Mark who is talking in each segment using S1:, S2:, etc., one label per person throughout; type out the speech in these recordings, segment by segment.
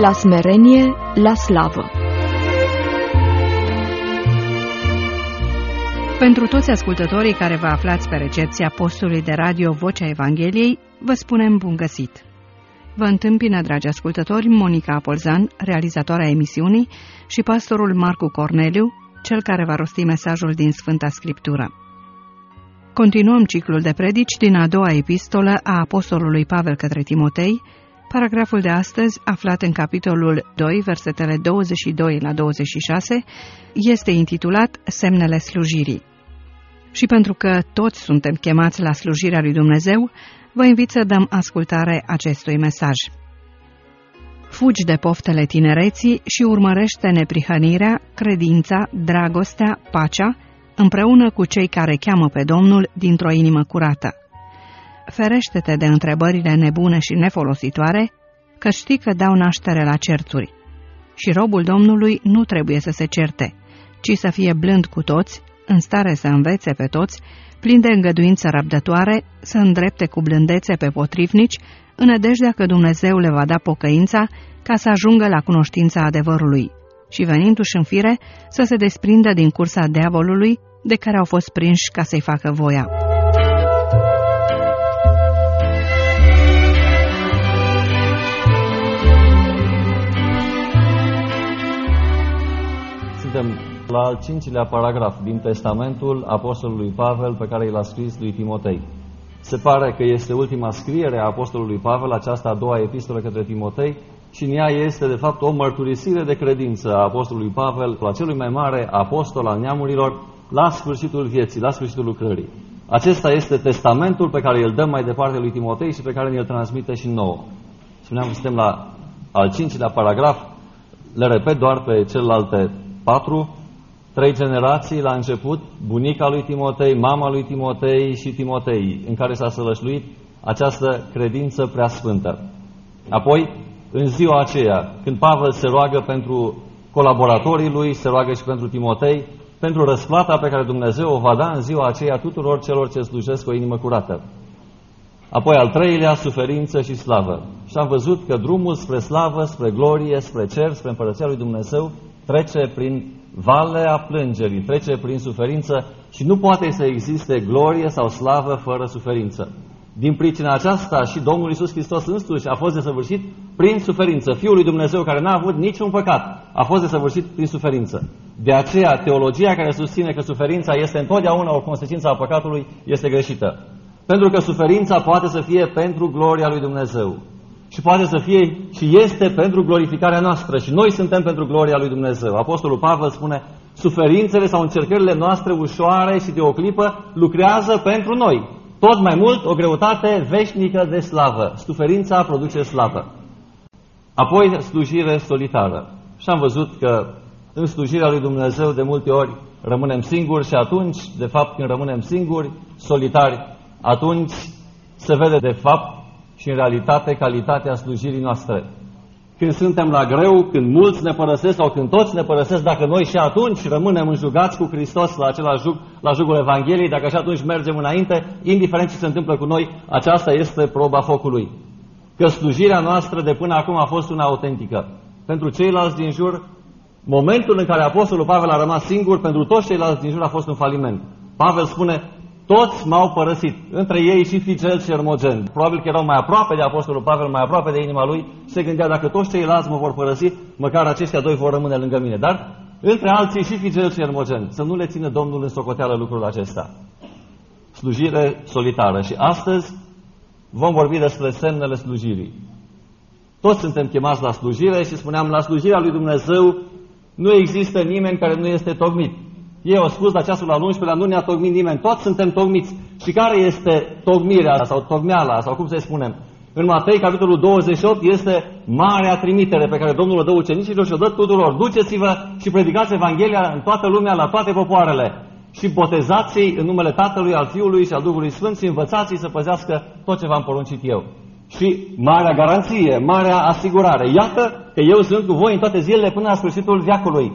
S1: la smerenie la slavă.
S2: Pentru toți ascultătorii care vă aflați pe recepția postului de radio Vocea Evangheliei, vă spunem bun găsit! Vă întâmpină, dragi ascultători, Monica Apolzan, realizatoarea emisiunii, și pastorul Marcu Corneliu, cel care va rosti mesajul din Sfânta Scriptură. Continuăm ciclul de predici din a doua epistolă a Apostolului Pavel către Timotei, paragraful de astăzi, aflat în capitolul 2, versetele 22 la 26, este intitulat Semnele slujirii. Și pentru că toți suntem chemați la slujirea lui Dumnezeu, vă invit să dăm ascultare acestui mesaj. Fugi de poftele tinereții și urmărește neprihănirea, credința, dragostea, pacea, împreună cu cei care cheamă pe Domnul dintr-o inimă curată. Ferește-te de întrebările nebune și nefolositoare, că știi că dau naștere la certuri. Și robul Domnului nu trebuie să se certe, ci să fie blând cu toți, în stare să învețe pe toți, plin de îngăduință răbdătoare, să îndrepte cu blândețe pe potrivnici, în nădejdea că Dumnezeu le va da pocăința ca să ajungă la cunoștința adevărului și venindu-și în fire să se desprindă din cursa diavolului de care au fost prinși ca să-i facă voia.
S3: La al cincilea paragraf din testamentul Apostolului Pavel pe care l-a scris lui Timotei. Se pare că este ultima scriere a Apostolului Pavel, aceasta a doua epistolă către Timotei, și în ea este de fapt o mărturisire de credință a Apostolului Pavel, la celui mai mare apostol al neamurilor, la sfârșitul vieții, la sfârșitul lucrării. Acesta este testamentul pe care îl dăm mai departe lui Timotei și pe care ne-l transmite și nouă. Spuneam că suntem la al cincilea paragraf, le repet doar pe celelalte patru, trei generații la început, bunica lui Timotei, mama lui Timotei și Timotei, în care s-a sălășluit această credință prea sfântă. Apoi, în ziua aceea, când Pavel se roagă pentru colaboratorii lui, se roagă și pentru Timotei, pentru răsplata pe care Dumnezeu o va da în ziua aceea tuturor celor ce slujesc cu o inimă curată. Apoi al treilea, suferință și slavă. Și am văzut că drumul spre slavă, spre glorie, spre cer, spre împărăția lui Dumnezeu, trece prin valea plângerii, trece prin suferință și nu poate să existe glorie sau slavă fără suferință. Din pricina aceasta și Domnul Isus Hristos însuși a fost desăvârșit prin suferință. Fiul lui Dumnezeu care n-a avut niciun păcat a fost desăvârșit prin suferință. De aceea, teologia care susține că suferința este întotdeauna o consecință a păcatului este greșită. Pentru că suferința poate să fie pentru gloria lui Dumnezeu. Și poate să fie și este pentru glorificarea noastră. Și noi suntem pentru gloria lui Dumnezeu. Apostolul Pavel spune, suferințele sau încercările noastre ușoare și de o clipă lucrează pentru noi tot mai mult o greutate veșnică de slavă. Suferința produce slavă. Apoi slujire solitară. Și am văzut că în slujirea lui Dumnezeu de multe ori rămânem singuri și atunci, de fapt, când rămânem singuri, solitari, atunci se vede de fapt și în realitate calitatea slujirii noastre când suntem la greu, când mulți ne părăsesc sau când toți ne părăsesc, dacă noi și atunci rămânem înjugați cu Hristos la același jug, la jugul Evangheliei, dacă și atunci mergem înainte, indiferent ce se întâmplă cu noi, aceasta este proba focului. Că slujirea noastră de până acum a fost una autentică. Pentru ceilalți din jur, momentul în care Apostolul Pavel a rămas singur, pentru toți ceilalți din jur a fost un faliment. Pavel spune, toți m-au părăsit, între ei și Ficel și Ermogen. Probabil că erau mai aproape de Apostolul Pavel, mai aproape de inima lui și se gândea dacă toți ceilalți mă vor părăsi, măcar aceștia doi vor rămâne lângă mine. Dar între alții și Ficel și Ermogen. Să nu le țină Domnul în socoteală lucrul acesta. Slujire solitară. Și astăzi vom vorbi despre semnele slujirii. Toți suntem chemați la slujire și spuneam, la slujirea lui Dumnezeu nu există nimeni care nu este tocmit. Ei au spus la ceasul al 11-lea, nu ne-a tocmit nimeni, toți suntem tocmiți. Și care este tocmirea sau tocmeala, sau cum să spunem? În Matei, capitolul 28, este marea trimitere pe care Domnul o dă ucenicilor și o dă tuturor. Duceți-vă și predicați Evanghelia în toată lumea, la toate popoarele. Și botezați în numele Tatălui, al Fiului și al Duhului Sfânt și învățați să păzească tot ce v-am poruncit eu. Și marea garanție, marea asigurare. Iată că eu sunt cu voi în toate zilele până la sfârșitul viacului.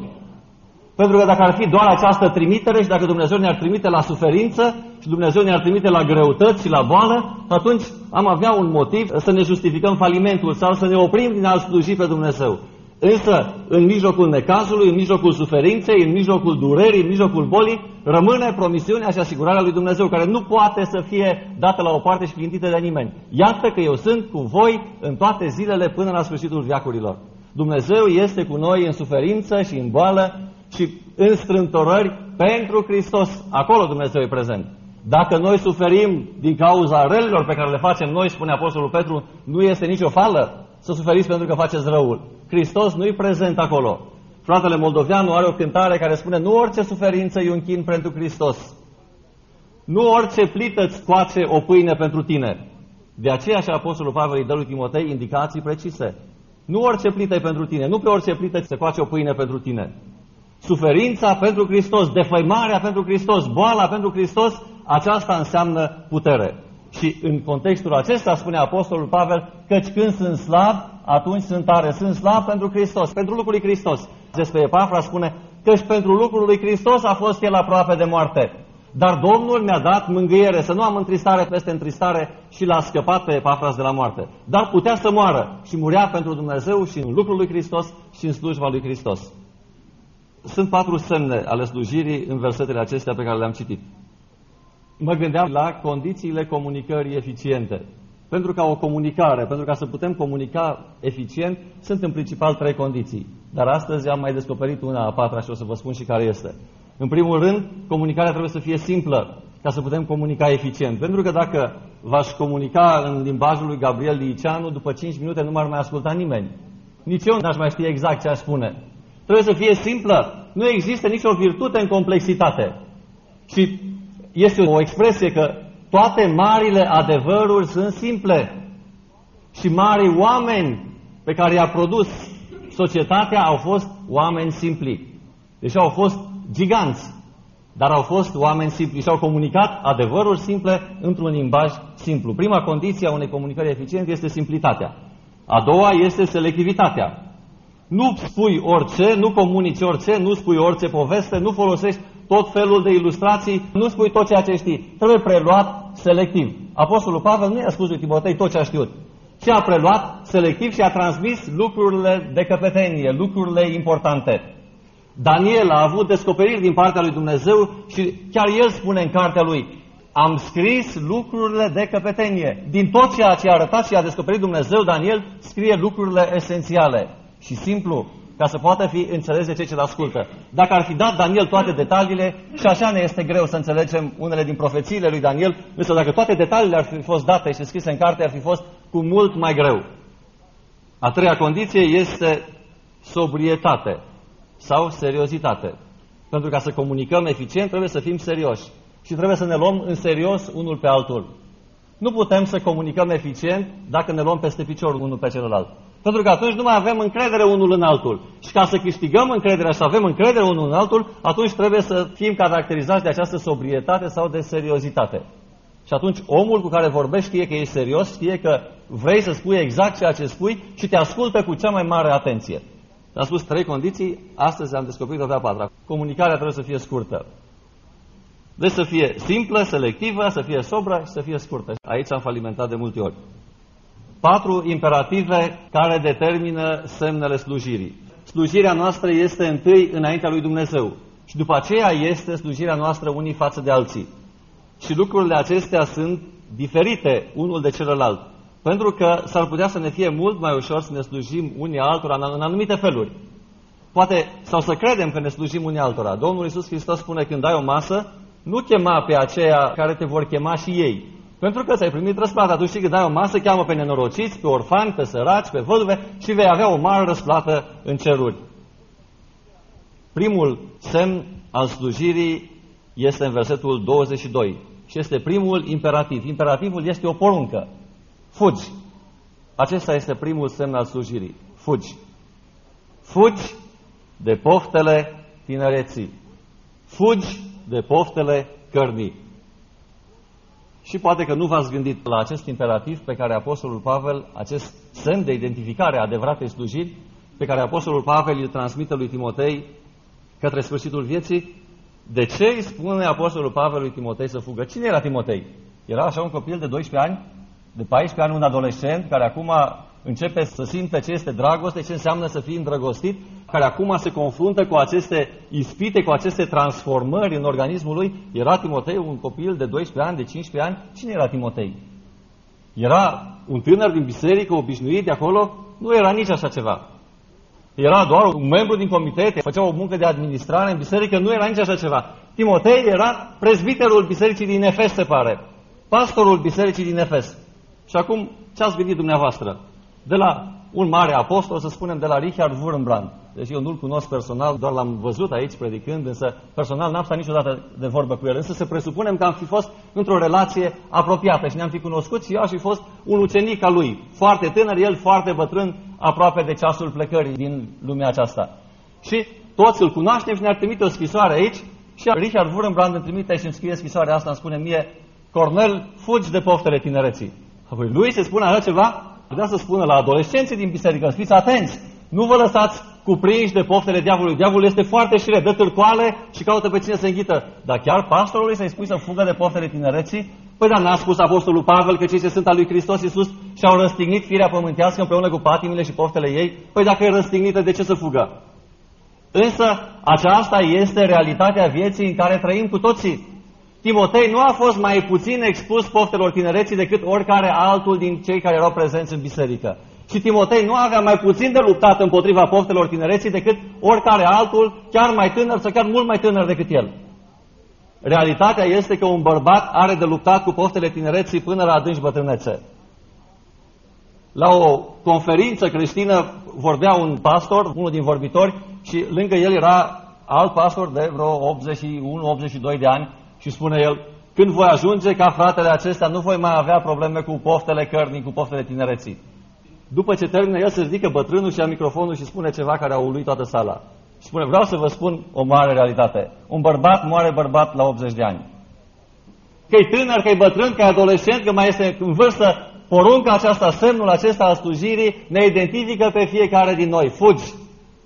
S3: Pentru că dacă ar fi doar această trimitere și dacă Dumnezeu ne-ar trimite la suferință și Dumnezeu ne-ar trimite la greutăți și la boală, atunci am avea un motiv să ne justificăm falimentul sau să ne oprim din a sluji pe Dumnezeu. Însă, în mijlocul necazului, în mijlocul suferinței, în mijlocul durerii, în mijlocul bolii, rămâne promisiunea și asigurarea lui Dumnezeu, care nu poate să fie dată la o parte și clintită de nimeni. Iată că eu sunt cu voi în toate zilele până la sfârșitul viacurilor. Dumnezeu este cu noi în suferință și în boală și în strântorări pentru Hristos. Acolo Dumnezeu e prezent. Dacă noi suferim din cauza relilor pe care le facem noi, spune Apostolul Petru, nu este nicio fală să suferiți pentru că faceți răul. Hristos nu-i prezent acolo. Fratele Moldoveanu are o cântare care spune nu orice suferință e un chin pentru Hristos. Nu orice plită îți scoace o pâine pentru tine. De aceea și Apostolul Pavel îi dă lui Timotei indicații precise. Nu orice plită e pentru tine, nu pe orice plită se coace o pâine pentru tine. Suferința pentru Hristos, defăimarea pentru Hristos, boala pentru Hristos, aceasta înseamnă putere. Și în contextul acesta spune Apostolul Pavel, căci când sunt slab, atunci sunt tare. Sunt slab pentru Hristos, pentru lucrul lui Hristos. Despre Epafra spune, căci pentru lucrul lui Hristos a fost el aproape de moarte. Dar Domnul mi-a dat mângâiere, să nu am întristare peste întristare și l-a scăpat pe Epafras de la moarte. Dar putea să moară și murea pentru Dumnezeu și în lucrul lui Hristos și în slujba lui Hristos. Sunt patru semne ale slujirii în versetele acestea pe care le-am citit. Mă gândeam la condițiile comunicării eficiente. Pentru ca o comunicare, pentru ca să putem comunica eficient, sunt în principal trei condiții. Dar astăzi am mai descoperit una a patra și o să vă spun și care este. În primul rând, comunicarea trebuie să fie simplă ca să putem comunica eficient. Pentru că dacă v-aș comunica în limbajul lui Gabriel Liceanu, după 5 minute nu m-ar mai asculta nimeni. Nici eu n-aș mai ști exact ce aș spune. Trebuie să fie simplă. Nu există nicio virtute în complexitate. Și este o expresie că toate marile adevăruri sunt simple. Și mari oameni pe care i-a produs societatea au fost oameni simpli. Deci au fost giganți, dar au fost oameni simpli și au comunicat adevăruri simple într-un limbaj simplu. Prima condiție a unei comunicări eficiente este simplitatea. A doua este selectivitatea. Nu spui orice, nu comunici orice, nu spui orice poveste, nu folosești tot felul de ilustrații, nu spui tot ceea ce știi. Trebuie preluat selectiv. Apostolul Pavel nu i-a spus lui Timotei tot ce a știut, ci a preluat selectiv și a transmis lucrurile de căpetenie, lucrurile importante. Daniel a avut descoperiri din partea lui Dumnezeu și chiar el spune în cartea lui, am scris lucrurile de căpetenie. Din tot ceea ce a arătat și a descoperit Dumnezeu, Daniel scrie lucrurile esențiale și simplu, ca să poată fi înțeles de cei ce-l ascultă. Dacă ar fi dat Daniel toate detaliile, și așa ne este greu să înțelegem unele din profețiile lui Daniel, însă dacă toate detaliile ar fi fost date și scrise în carte, ar fi fost cu mult mai greu. A treia condiție este sobrietate sau seriozitate. Pentru ca să comunicăm eficient trebuie să fim serioși și trebuie să ne luăm în serios unul pe altul. Nu putem să comunicăm eficient dacă ne luăm peste picior unul pe celălalt. Pentru că atunci nu mai avem încredere unul în altul. Și ca să câștigăm încrederea și să avem încredere unul în altul, atunci trebuie să fim caracterizați de această sobrietate sau de seriozitate. Și atunci omul cu care vorbești știe că ești serios, știe că vrei să spui exact ceea ce spui și te ascultă cu cea mai mare atenție. Am spus trei condiții, astăzi am descoperit o a patra. Comunicarea trebuie să fie scurtă. Deci să fie simplă, selectivă, să fie sobră și să fie scurtă. Aici am falimentat de multe ori. Patru imperative care determină semnele slujirii. Slujirea noastră este întâi înaintea lui Dumnezeu și după aceea este slujirea noastră unii față de alții. Și lucrurile acestea sunt diferite unul de celălalt. Pentru că s-ar putea să ne fie mult mai ușor să ne slujim unii altora în anumite feluri. Poate, sau să credem că ne slujim unii altora. Domnul Iisus Hristos spune când ai o masă, nu chema pe aceia care te vor chema și ei. Pentru că ți-ai primit răsplată. Tu știi că dai o masă, cheamă pe nenorociți, pe orfani, pe săraci, pe văduve și vei avea o mare răsplată în ceruri. Primul semn al slujirii este în versetul 22 și este primul imperativ. Imperativul este o poruncă. Fugi. Acesta este primul semn al slujirii. Fugi. Fugi de poftele tinereții. Fugi de poftele cărnii. Și poate că nu v-ați gândit la acest imperativ pe care Apostolul Pavel, acest semn de identificare a adevăratei slujiri, pe care Apostolul Pavel îl transmite lui Timotei, către sfârșitul vieții, de ce îi spune Apostolul Pavel lui Timotei să fugă? Cine era Timotei? Era așa un copil de 12 ani, de 14 ani, un adolescent care acum începe să simtă ce este dragoste, ce înseamnă să fii îndrăgostit, care acum se confruntă cu aceste ispite, cu aceste transformări în organismul lui. Era Timotei un copil de 12 ani, de 15 ani? Cine era Timotei? Era un tânăr din biserică obișnuit de acolo? Nu era nici așa ceva. Era doar un membru din comitete, făcea o muncă de administrare în biserică, nu era nici așa ceva. Timotei era prezbiterul bisericii din Efes, se pare. Pastorul bisericii din Efes. Și acum, ce ați gândit dumneavoastră? De la un mare apostol, să spunem, de la Richard Wurmbrand. Deci eu nu-l cunosc personal, doar l-am văzut aici predicând, însă personal n-am stat niciodată de vorbă cu el. Însă să presupunem că am fi fost într-o relație apropiată și ne-am fi cunoscut și eu aș fi fost un ucenic al lui. Foarte tânăr, el foarte bătrân, aproape de ceasul plecării din lumea aceasta. Și toți îl cunoaștem și ne-ar trimite o scrisoare aici și Richard Wurmbrand îmi trimite și îmi scrie scrisoarea asta, îmi spune mie, Cornel, fugi de poftele tinereții. Apoi lui se spune așa ceva, putea să spună la adolescenții din biserică, fiți atenți, nu vă lăsați cuprinși de poftele diavolului. Diavolul este foarte șire, dă târcoale și caută pe cine să înghită. Dar chiar pastorului să-i spui să fugă de poftele tinereții? Păi dar n-a spus Apostolul Pavel că cei ce sunt al lui Hristos Iisus și-au răstignit firea pământească împreună cu patimile și poftele ei? Păi dacă e răstignită, de ce să fugă? Însă aceasta este realitatea vieții în care trăim cu toții. Timotei nu a fost mai puțin expus poftelor tinereții decât oricare altul din cei care erau prezenți în biserică. Și Timotei nu avea mai puțin de luptat împotriva poftelor tinereții decât oricare altul, chiar mai tânăr sau chiar mult mai tânăr decât el. Realitatea este că un bărbat are de luptat cu poftele tinereții până la adânci bătrânețe. La o conferință creștină vorbea un pastor, unul din vorbitori, și lângă el era alt pastor de vreo 81-82 de ani și spune el, când voi ajunge ca fratele acesta, nu voi mai avea probleme cu poftele cărnii, cu poftele tinereții. După ce termină el, se ridică bătrânul și ia microfonul și spune ceva care a uluit toată sala. Și spune, vreau să vă spun o mare realitate. Un bărbat moare bărbat la 80 de ani. Că e tânăr, că e bătrân, că e adolescent, că mai este în vârstă, porunca aceasta, semnul acesta al slujirii, ne identifică pe fiecare din noi. Fugi!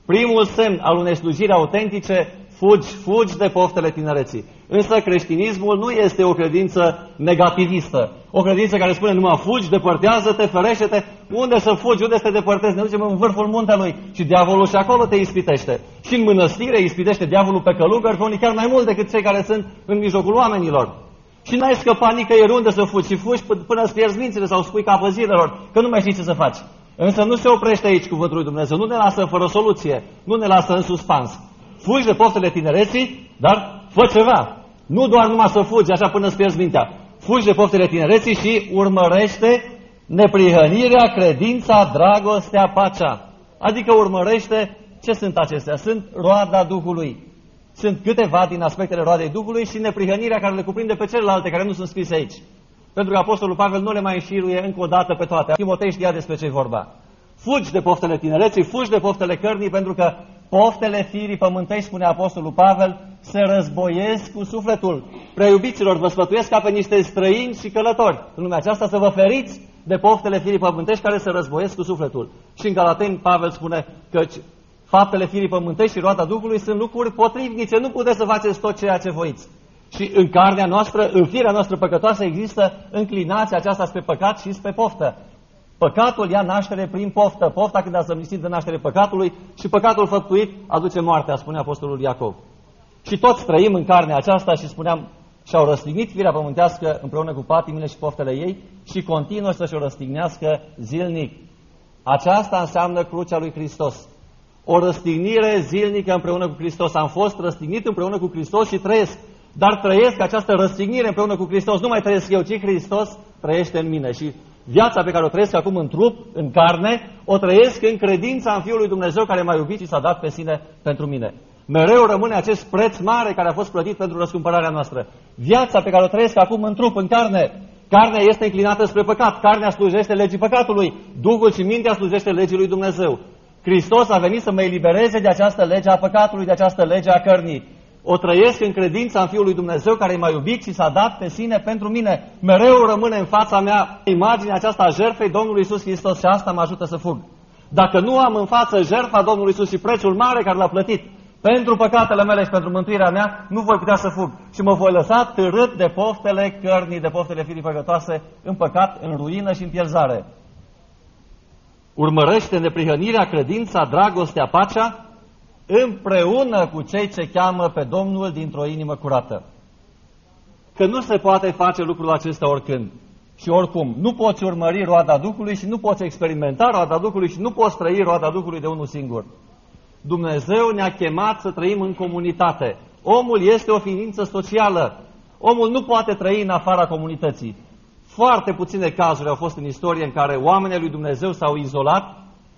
S3: Primul semn al unei slujiri autentice Fugi, fugi de poftele tinereții. Însă creștinismul nu este o credință negativistă. O credință care spune numai fugi, depărtează-te, ferește-te. Unde să fugi, unde să te depărtezi? Ne ducem în vârful muntelui și diavolul și acolo te ispitește. Și în mănăstire ispitește diavolul pe călugări, pe unii chiar mai mult decât cei care sunt în mijlocul oamenilor. Și n-ai scăpat nicăieri unde să fugi și fugi până îți pierzi mințile sau spui capă zilelor, că nu mai știi ce să faci. Însă nu se oprește aici cuvântul lui Dumnezeu, nu ne lasă fără soluție, nu ne lasă în suspans fugi de poftele tinereții, dar fă ceva. Nu doar numai să fugi așa până îți pierzi mintea. Fugi de poftele tinereții și urmărește neprihănirea, credința, dragostea, pacea. Adică urmărește ce sunt acestea? Sunt roada Duhului. Sunt câteva din aspectele roadei Duhului și neprihănirea care le cuprinde pe celelalte care nu sunt scrise aici. Pentru că Apostolul Pavel nu le mai înșiruie încă o dată pe toate. Timotei știa despre ce vorba. Fugi de poftele tinereții, fugi de poftele cărnii, pentru că Poftele firii pământești, spune Apostolul Pavel, se războiesc cu sufletul. Preiubiților, vă sfătuiesc ca pe niște străini și călători. În lumea aceasta să vă feriți de poftele firii pământești care se războiesc cu sufletul. Și în Galateni Pavel spune că faptele firii pământești și roata Duhului sunt lucruri potrivnice. Nu puteți să faceți tot ceea ce voiți. Și în carnea noastră, în firea noastră păcătoasă există înclinația aceasta spre păcat și spre poftă. Păcatul ia naștere prin poftă. Pofta când a zămislit de naștere păcatului și păcatul făptuit aduce moartea, spune Apostolul Iacov. Și toți trăim în carnea aceasta și spuneam, și-au răstignit firea pământească împreună cu patimile și poftele ei și continuă să-și o răstignească zilnic. Aceasta înseamnă crucea lui Hristos. O răstignire zilnică împreună cu Hristos. Am fost răstignit împreună cu Hristos și trăiesc. Dar trăiesc această răstignire împreună cu Hristos. Nu mai trăiesc eu, ci Hristos trăiește în mine. Și Viața pe care o trăiesc acum în trup, în carne, o trăiesc în credința în Fiul lui Dumnezeu care m-a iubit și s-a dat pe sine pentru mine. Mereu rămâne acest preț mare care a fost plătit pentru răscumpărarea noastră. Viața pe care o trăiesc acum în trup, în carne, carnea este înclinată spre păcat, carnea slujește legii păcatului, Duhul și mintea slujește legii lui Dumnezeu. Hristos a venit să mă elibereze de această lege a păcatului, de această lege a cărnii o trăiesc în credința în Fiul lui Dumnezeu care m-a iubit și s-a dat pe sine pentru mine. Mereu rămâne în fața mea imaginea aceasta a jertfei Domnului Isus Hristos și asta mă ajută să fug. Dacă nu am în față jertfa Domnului Isus și prețul mare care l-a plătit, Pentru păcatele mele și pentru mântuirea mea nu voi putea să fug și mă voi lăsa târât de poftele cărnii, de poftele firii păcătoase, în păcat, în ruină și în pierzare. Urmărește neprihănirea, credința, dragostea, pacea, împreună cu cei ce cheamă pe Domnul dintr-o inimă curată. Că nu se poate face lucrul acesta oricând și oricum. Nu poți urmări roada Duhului și nu poți experimenta roada Duhului și nu poți trăi roada Duhului de unul singur. Dumnezeu ne-a chemat să trăim în comunitate. Omul este o ființă socială. Omul nu poate trăi în afara comunității. Foarte puține cazuri au fost în istorie în care oamenii lui Dumnezeu s-au izolat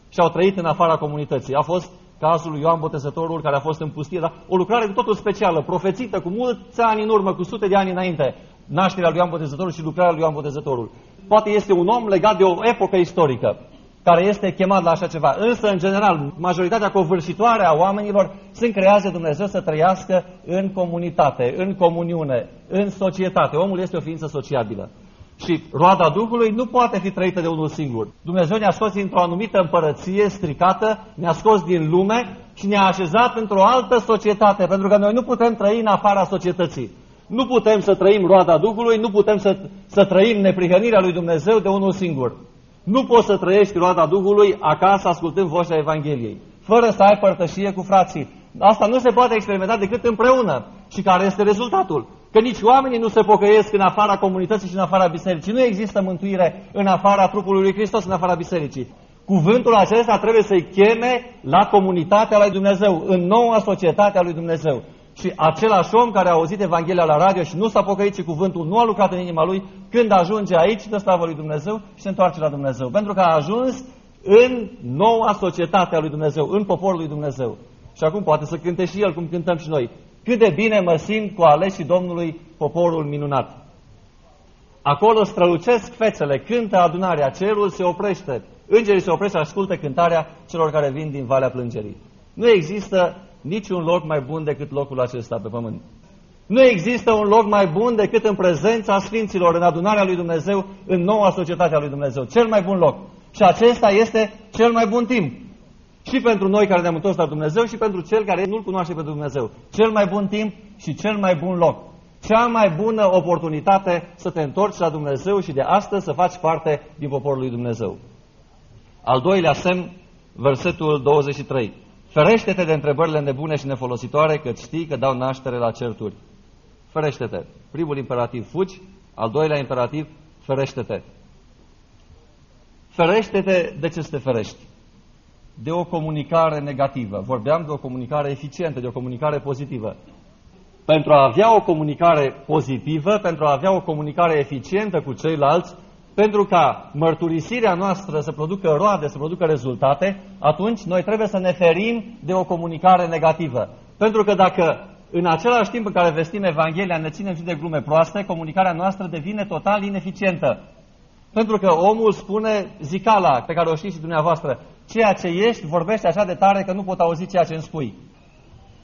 S3: și au trăit în afara comunității. A fost cazul lui Ioan Botezătorul care a fost în pustie, dar o lucrare de totul specială, profețită cu mulți ani în urmă, cu sute de ani înainte, nașterea lui Ioan Botezătorul și lucrarea lui Ioan Botezătorul. Poate este un om legat de o epocă istorică care este chemat la așa ceva. Însă, în general, majoritatea covârșitoare a oamenilor sunt creați de Dumnezeu să trăiască în comunitate, în comuniune, în societate. Omul este o ființă sociabilă. Și roada Duhului nu poate fi trăită de unul singur. Dumnezeu ne-a scos dintr-o anumită împărăție stricată, ne-a scos din lume și ne-a așezat într-o altă societate, pentru că noi nu putem trăi în afara societății. Nu putem să trăim roada Duhului, nu putem să, să trăim neprihănirea lui Dumnezeu de unul singur. Nu poți să trăiești roada Duhului acasă ascultând vocea Evangheliei, fără să ai părtășie cu frații. Asta nu se poate experimenta decât împreună. Și care este rezultatul? Că nici oamenii nu se pocăiesc în afara comunității și în afara bisericii. Nu există mântuire în afara trupului lui Hristos, în afara bisericii. Cuvântul acesta trebuie să-i cheme la comunitatea lui Dumnezeu, în noua societate a lui Dumnezeu. Și același om care a auzit Evanghelia la radio și nu s-a pocăit și cuvântul nu a lucrat în inima lui, când ajunge aici, dă slavă lui Dumnezeu și se întoarce la Dumnezeu. Pentru că a ajuns în noua societate a lui Dumnezeu, în poporul lui Dumnezeu. Și acum poate să cânte și el cum cântăm și noi. Cât de bine mă simt cu aleșii Domnului poporul minunat. Acolo strălucesc fețele, cântă adunarea, cerul se oprește, îngerii se oprește, ascultă cântarea celor care vin din Valea Plângerii. Nu există niciun loc mai bun decât locul acesta pe pământ. Nu există un loc mai bun decât în prezența Sfinților, în adunarea lui Dumnezeu, în noua societate a lui Dumnezeu. Cel mai bun loc. Și acesta este cel mai bun timp. Și pentru noi care ne-am întors la Dumnezeu și pentru cel care nu-L cunoaște pe Dumnezeu. Cel mai bun timp și cel mai bun loc. Cea mai bună oportunitate să te întorci la Dumnezeu și de astăzi să faci parte din poporul lui Dumnezeu. Al doilea semn, versetul 23. Ferește-te de întrebările nebune și nefolositoare, că știi că dau naștere la certuri. Ferește-te. Primul imperativ, fugi. Al doilea imperativ, ferește-te. Ferește-te de ce să te ferești? De o comunicare negativă. Vorbeam de o comunicare eficientă, de o comunicare pozitivă. Pentru a avea o comunicare pozitivă, pentru a avea o comunicare eficientă cu ceilalți, pentru ca mărturisirea noastră să producă roade, să producă rezultate, atunci noi trebuie să ne ferim de o comunicare negativă. Pentru că dacă în același timp în care vestim Evanghelia ne ținem și de glume proaste, comunicarea noastră devine total ineficientă. Pentru că omul spune zicala pe care o știți și dumneavoastră, ceea ce ești vorbește așa de tare că nu pot auzi ceea ce îmi spui.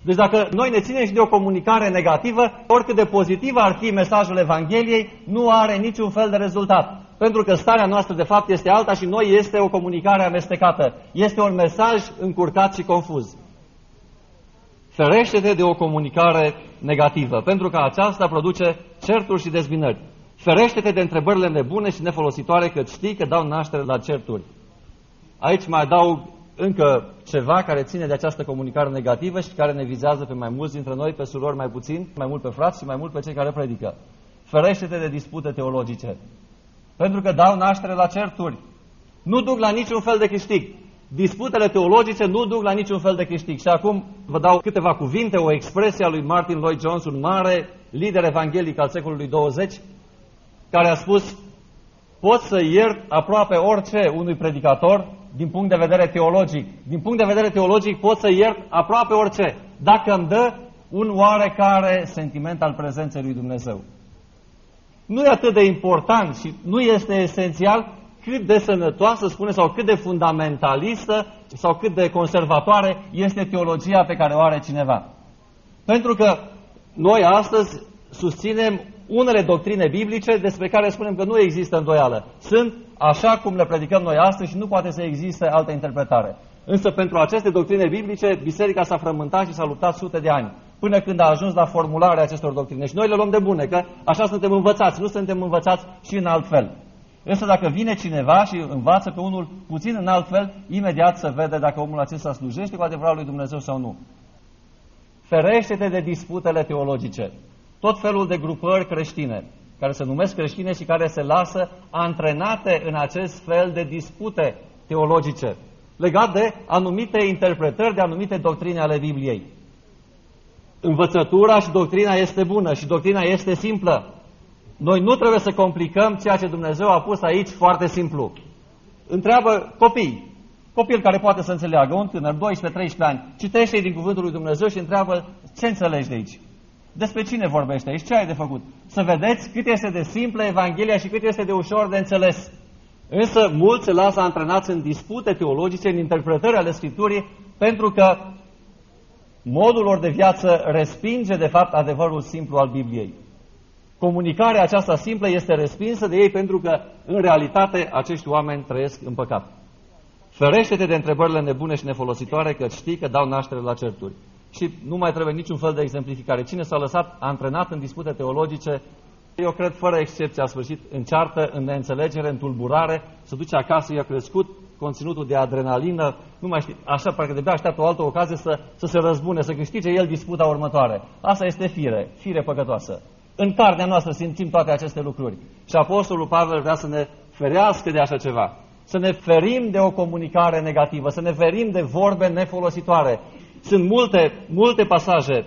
S3: Deci dacă noi ne ținem și de o comunicare negativă, oricât de pozitiv ar fi mesajul Evangheliei, nu are niciun fel de rezultat. Pentru că starea noastră de fapt este alta și noi este o comunicare amestecată. Este un mesaj încurcat și confuz. Ferește-te de o comunicare negativă, pentru că aceasta produce certuri și dezbinări. Ferește-te de întrebările nebune și nefolositoare, că știi că dau naștere la certuri. Aici mai adaug încă ceva care ține de această comunicare negativă și care ne vizează pe mai mulți dintre noi, pe surori mai puțin, mai mult pe frați și mai mult pe cei care predică. Ferește-te de dispute teologice, pentru că dau naștere la certuri. Nu duc la niciun fel de câștig. Disputele teologice nu duc la niciun fel de câștig. Și acum vă dau câteva cuvinte, o expresie a lui Martin Lloyd Jones, un mare lider evanghelic al secolului 20, care a spus, pot să iert aproape orice unui predicator din punct de vedere teologic. Din punct de vedere teologic pot să iert aproape orice, dacă îmi dă un oarecare sentiment al prezenței lui Dumnezeu. Nu e atât de important și nu este esențial cât de sănătoasă, spune, sau cât de fundamentalistă sau cât de conservatoare este teologia pe care o are cineva. Pentru că noi astăzi susținem unele doctrine biblice despre care spunem că nu există îndoială. Sunt așa cum le predicăm noi astăzi și nu poate să existe altă interpretare. Însă pentru aceste doctrine biblice, biserica s-a frământat și s-a luptat sute de ani, până când a ajuns la formularea acestor doctrine. Și noi le luăm de bune, că așa suntem învățați, nu suntem învățați și în alt fel. Însă dacă vine cineva și învață pe unul puțin în alt fel, imediat se vede dacă omul acesta slujește cu adevărat lui Dumnezeu sau nu. Ferește-te de disputele teologice. Tot felul de grupări creștine, care se numesc creștine și care se lasă antrenate în acest fel de dispute teologice, legat de anumite interpretări, de anumite doctrine ale Bibliei. Învățătura și doctrina este bună și doctrina este simplă. Noi nu trebuie să complicăm ceea ce Dumnezeu a pus aici foarte simplu. Întreabă copii, copil care poate să înțeleagă, un tânăr, 12-13 ani, citește din Cuvântul lui Dumnezeu și întreabă ce înțelegi de aici. Despre cine vorbește aici? Ce ai de făcut? Să vedeți cât este de simplă Evanghelia și cât este de ușor de înțeles. Însă mulți se lasă antrenați în dispute teologice, în interpretări ale Scripturii, pentru că modul lor de viață respinge de fapt adevărul simplu al Bibliei. Comunicarea aceasta simplă este respinsă de ei pentru că, în realitate, acești oameni trăiesc în păcat. Ferește-te de întrebările nebune și nefolositoare, că știi că dau naștere la certuri. Și nu mai trebuie niciun fel de exemplificare. Cine s-a lăsat antrenat în dispute teologice, eu cred fără excepție a sfârșit, înceartă în neînțelegere, în tulburare, să duce acasă, i-a crescut conținutul de adrenalină, nu mai știu, așa parcă de așteaptă o altă ocazie să, să se răzbune, să câștige el disputa următoare. Asta este fire, fire păcătoasă. În carnea noastră simțim toate aceste lucruri. Și Apostolul Pavel vrea să ne ferească de așa ceva. Să ne ferim de o comunicare negativă, să ne ferim de vorbe nefolositoare. Sunt multe, multe pasaje.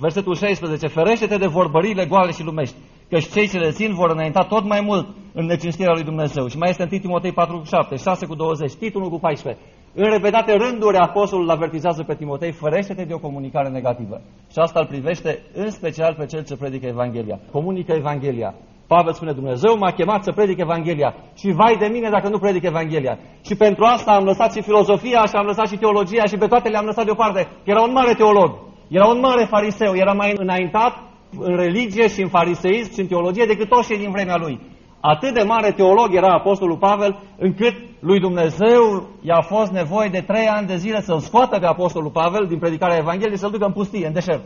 S3: Versetul 16. Ferește-te de vorbările goale și lumești, căci cei ce le țin vor înainta tot mai mult în necinstirea lui Dumnezeu. Și mai este în Timotei 4 cu 7, 6 cu 20, titlul cu 14. În repetate rânduri, apostolul îl avertizează pe Timotei, ferește-te de o comunicare negativă. Și asta îl privește în special pe cel ce predică Evanghelia. Comunică Evanghelia. Pavel spune, Dumnezeu m-a chemat să predic Evanghelia și vai de mine dacă nu predic Evanghelia. Și pentru asta am lăsat și filozofia și am lăsat și teologia și pe toate le-am lăsat deoparte. Era un mare teolog, era un mare fariseu, era mai înaintat în religie și în fariseism și în teologie decât toți cei din vremea lui. Atât de mare teolog era Apostolul Pavel, încât lui Dumnezeu i-a fost nevoie de trei ani de zile să-l scoată pe Apostolul Pavel din predicarea Evangheliei, să-l ducă în pustie, în deșert.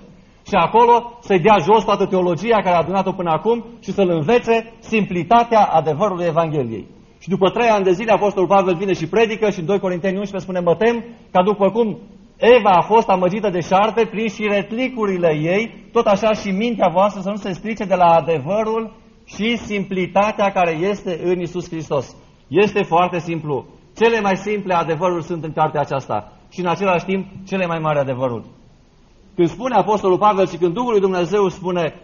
S3: Și acolo să-i dea jos toată teologia care a adunat-o până acum și să-l învețe simplitatea adevărului Evangheliei. Și după trei ani de zile Apostolul Pavel vine și predică și în 2 Corinteni 11 spune, mă tem ca după cum Eva a fost amăgită de șarpe prin și retlicurile ei, tot așa și mintea voastră să nu se strice de la adevărul și simplitatea care este în Isus Hristos. Este foarte simplu. Cele mai simple adevăruri sunt în cartea aceasta și în același timp cele mai mari adevăruri. Când spune Apostolul Pavel și când Duhul lui Dumnezeu spune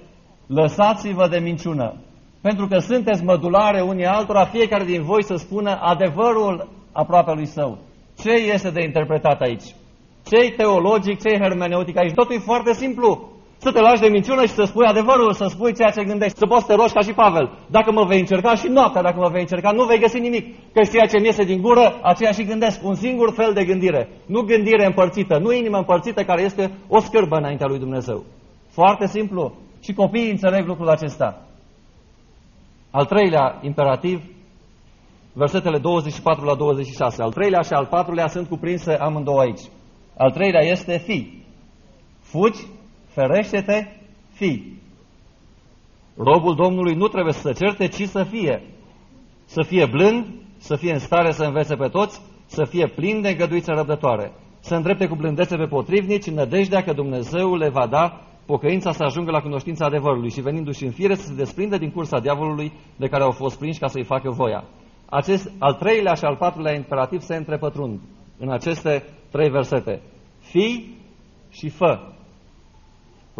S3: lăsați-vă de minciună, pentru că sunteți mădulare unii altora, fiecare din voi să spună adevărul aproape lui său. Ce este de interpretat aici? Ce-i teologic, ce-i hermeneutic aici? Totul e foarte simplu să te lași de minciună și să spui adevărul, să spui ceea ce gândești, să poți să te rogi ca și Pavel. Dacă mă vei încerca și noaptea, dacă mă vei încerca, nu vei găsi nimic, că ceea ce mi iese din gură, aceea și gândesc, un singur fel de gândire, nu gândire împărțită, nu inimă împărțită care este o scârbă înaintea lui Dumnezeu. Foarte simplu. Și copiii înțeleg lucrul acesta. Al treilea imperativ, versetele 24 la 26. Al treilea și al patrulea sunt cuprinse amândouă aici. Al treilea este fi. Fugi ferește-te, fii. Robul Domnului nu trebuie să se certe, ci să fie. Să fie blând, să fie în stare să învețe pe toți, să fie plin de îngăduiță răbdătoare, să îndrepte cu blândețe pe potrivnici, în nădejdea că Dumnezeu le va da pocăința să ajungă la cunoștința adevărului și venindu-și în fire să se desprindă din cursa diavolului de care au fost prinși ca să-i facă voia. Acest al treilea și al patrulea imperativ se întrepătrund în aceste trei versete. Fii și fă.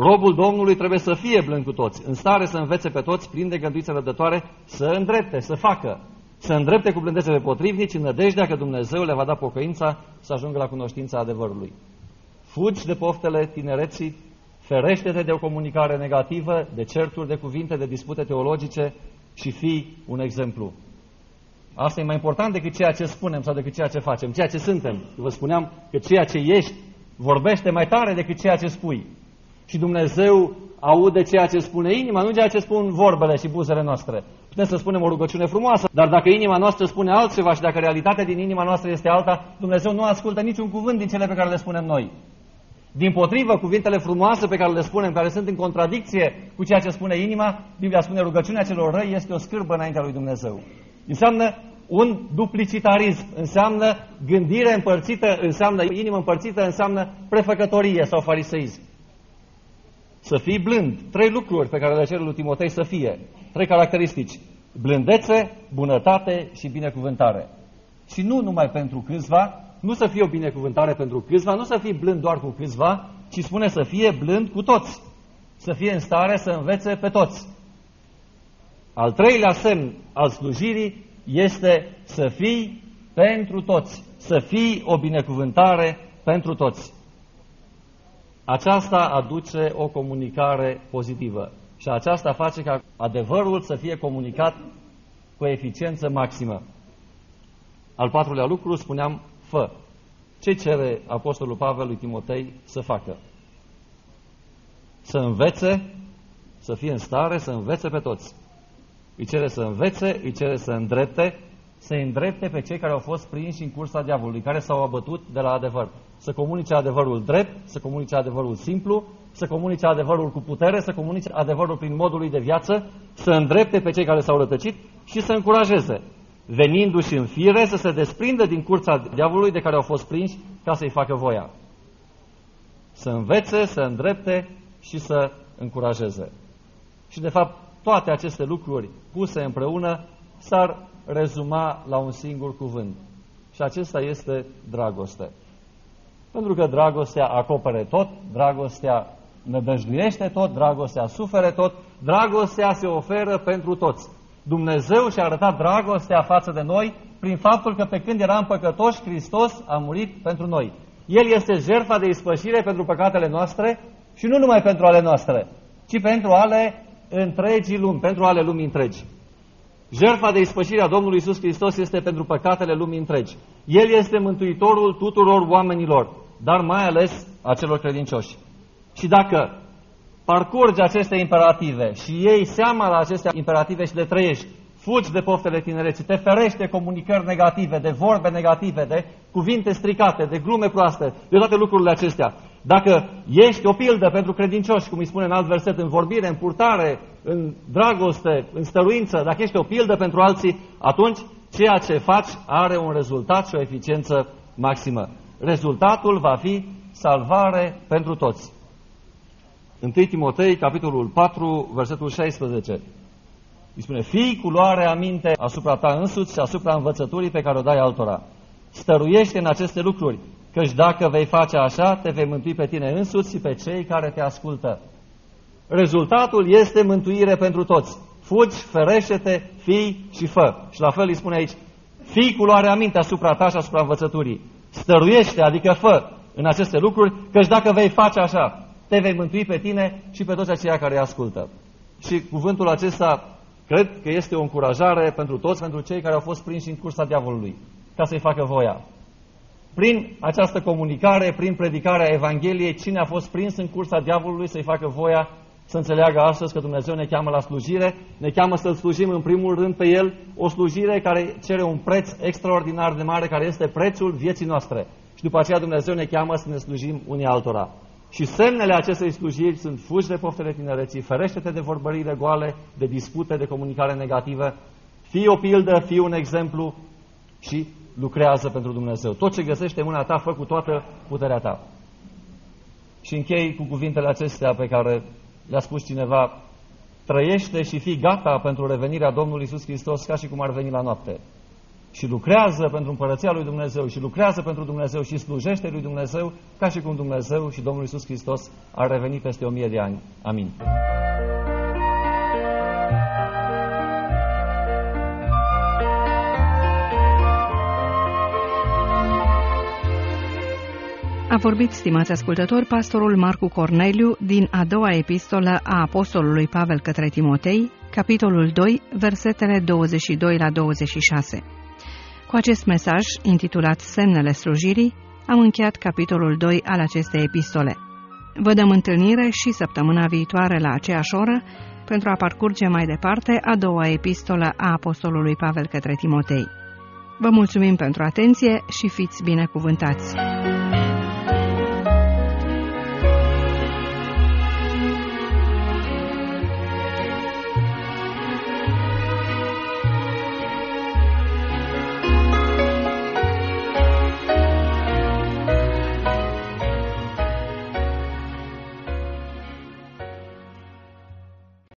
S3: Robul Domnului trebuie să fie blând cu toți, în stare să învețe pe toți, plin de gânduiță rădătoare, să îndrepte, să facă, să îndrepte cu blândețe pe potrivnici, în nădejdea că Dumnezeu le va da pocăința să ajungă la cunoștința adevărului. Fugi de poftele tinereții, ferește-te de o comunicare negativă, de certuri de cuvinte, de dispute teologice și fii un exemplu. Asta e mai important decât ceea ce spunem sau decât ceea ce facem, ceea ce suntem. Vă spuneam că ceea ce ești vorbește mai tare decât ceea ce spui. Și Dumnezeu aude ceea ce spune inima, nu ceea ce spun vorbele și buzele noastre. Putem să spunem o rugăciune frumoasă, dar dacă inima noastră spune altceva și dacă realitatea din inima noastră este alta, Dumnezeu nu ascultă niciun cuvânt din cele pe care le spunem noi. Din potrivă, cuvintele frumoase pe care le spunem, care sunt în contradicție cu ceea ce spune inima, Biblia spune rugăciunea celor răi este o scârbă înaintea lui Dumnezeu. Înseamnă un duplicitarism, înseamnă gândire împărțită, înseamnă inimă împărțită, înseamnă prefăcătorie sau fariseism. Să fii blând. Trei lucruri pe care le cer lui Timotei să fie. Trei caracteristici. Blândețe, bunătate și binecuvântare. Și nu numai pentru câțiva, nu să fie o binecuvântare pentru câțiva, nu să fii blând doar cu câțiva, ci spune să fie blând cu toți. Să fie în stare să învețe pe toți. Al treilea semn al slujirii este să fii pentru toți, să fii o binecuvântare pentru toți. Aceasta aduce o comunicare pozitivă și aceasta face ca adevărul să fie comunicat cu eficiență maximă. Al patrulea lucru, spuneam, fă. Ce cere Apostolul Pavel lui Timotei să facă? Să învețe, să fie în stare să învețe pe toți. Îi cere să învețe, îi cere să îndrepte, să îndrepte pe cei care au fost prinși în cursa diavolului, care s-au abătut de la adevăr. Să comunice adevărul drept, să comunice adevărul simplu, să comunice adevărul cu putere, să comunice adevărul prin modul lui de viață, să îndrepte pe cei care s-au rătăcit și să încurajeze, venindu-și în fire, să se desprindă din curța diavolului de care au fost prinși ca să-i facă voia. Să învețe, să îndrepte și să încurajeze. Și de fapt, toate aceste lucruri puse împreună s-ar rezuma la un singur cuvânt. Și acesta este dragoste. Pentru că dragostea acopere tot, dragostea nădăjduiește tot, dragostea sufere tot, dragostea se oferă pentru toți. Dumnezeu și-a arătat dragostea față de noi prin faptul că pe când eram păcătoși, Hristos a murit pentru noi. El este jertfa de ispășire pentru păcatele noastre și nu numai pentru ale noastre, ci pentru ale întregii lumi, pentru ale lumii întregi. Jertfa de ispășire a Domnului Isus Hristos este pentru păcatele lumii întregi. El este mântuitorul tuturor oamenilor, dar mai ales a celor credincioși. Și dacă parcurgi aceste imperative și iei seama la aceste imperative și le trăiești, fugi de poftele tinereții, te ferești de comunicări negative, de vorbe negative, de cuvinte stricate, de glume proaste, de toate lucrurile acestea. Dacă ești o pildă pentru credincioși, cum îi spune în alt verset, în vorbire, în purtare, în dragoste, în stăruință, dacă ești o pildă pentru alții, atunci ceea ce faci are un rezultat și o eficiență maximă. Rezultatul va fi salvare pentru toți. 1 Timotei, capitolul 4, versetul 16. Îi spune, fii cu luare aminte asupra ta însuți și asupra învățăturii pe care o dai altora. Stăruiește în aceste lucruri, căci dacă vei face așa, te vei mântui pe tine însuți și pe cei care te ascultă. Rezultatul este mântuire pentru toți. Fugi, ferește-te, fii și fă. Și la fel îi spune aici, fii cu luare aminte asupra ta și asupra învățăturii. Stăruiește, adică fă în aceste lucruri, căci dacă vei face așa, te vei mântui pe tine și pe toți aceia care îi ascultă. Și cuvântul acesta cred că este o încurajare pentru toți, pentru cei care au fost prinși în cursa diavolului, ca să-i facă voia. Prin această comunicare, prin predicarea Evangheliei, cine a fost prins în cursa diavolului să-i facă voia să înțeleagă astăzi că Dumnezeu ne cheamă la slujire, ne cheamă să-L slujim în primul rând pe El, o slujire care cere un preț extraordinar de mare, care este prețul vieții noastre. Și după aceea Dumnezeu ne cheamă să ne slujim unii altora. Și semnele acestei slujiri sunt fugi de poftele tinereții, ferește-te de vorbările goale, de dispute, de comunicare negativă, fii o pildă, fii un exemplu și lucrează pentru Dumnezeu. Tot ce găsește în mâna ta, fă cu toată puterea ta. Și închei cu cuvintele acestea pe care le-a spus cineva, trăiește și fii gata pentru revenirea Domnului Isus Hristos ca și cum ar veni la noapte. Și lucrează pentru împărăția lui Dumnezeu și lucrează pentru Dumnezeu și slujește lui Dumnezeu ca și cum Dumnezeu și Domnul Isus Hristos ar reveni peste o mie de ani. Amin.
S2: Vorbit, stimați ascultători, pastorul Marcu Corneliu din a doua epistolă a Apostolului Pavel către Timotei, capitolul 2, versetele 22 la 26. Cu acest mesaj, intitulat Semnele slujirii, am încheiat capitolul 2 al acestei epistole. Vă dăm întâlnire și săptămâna viitoare la aceeași oră pentru a parcurge mai departe a doua epistolă a Apostolului Pavel către Timotei. Vă mulțumim pentru atenție și fiți binecuvântați!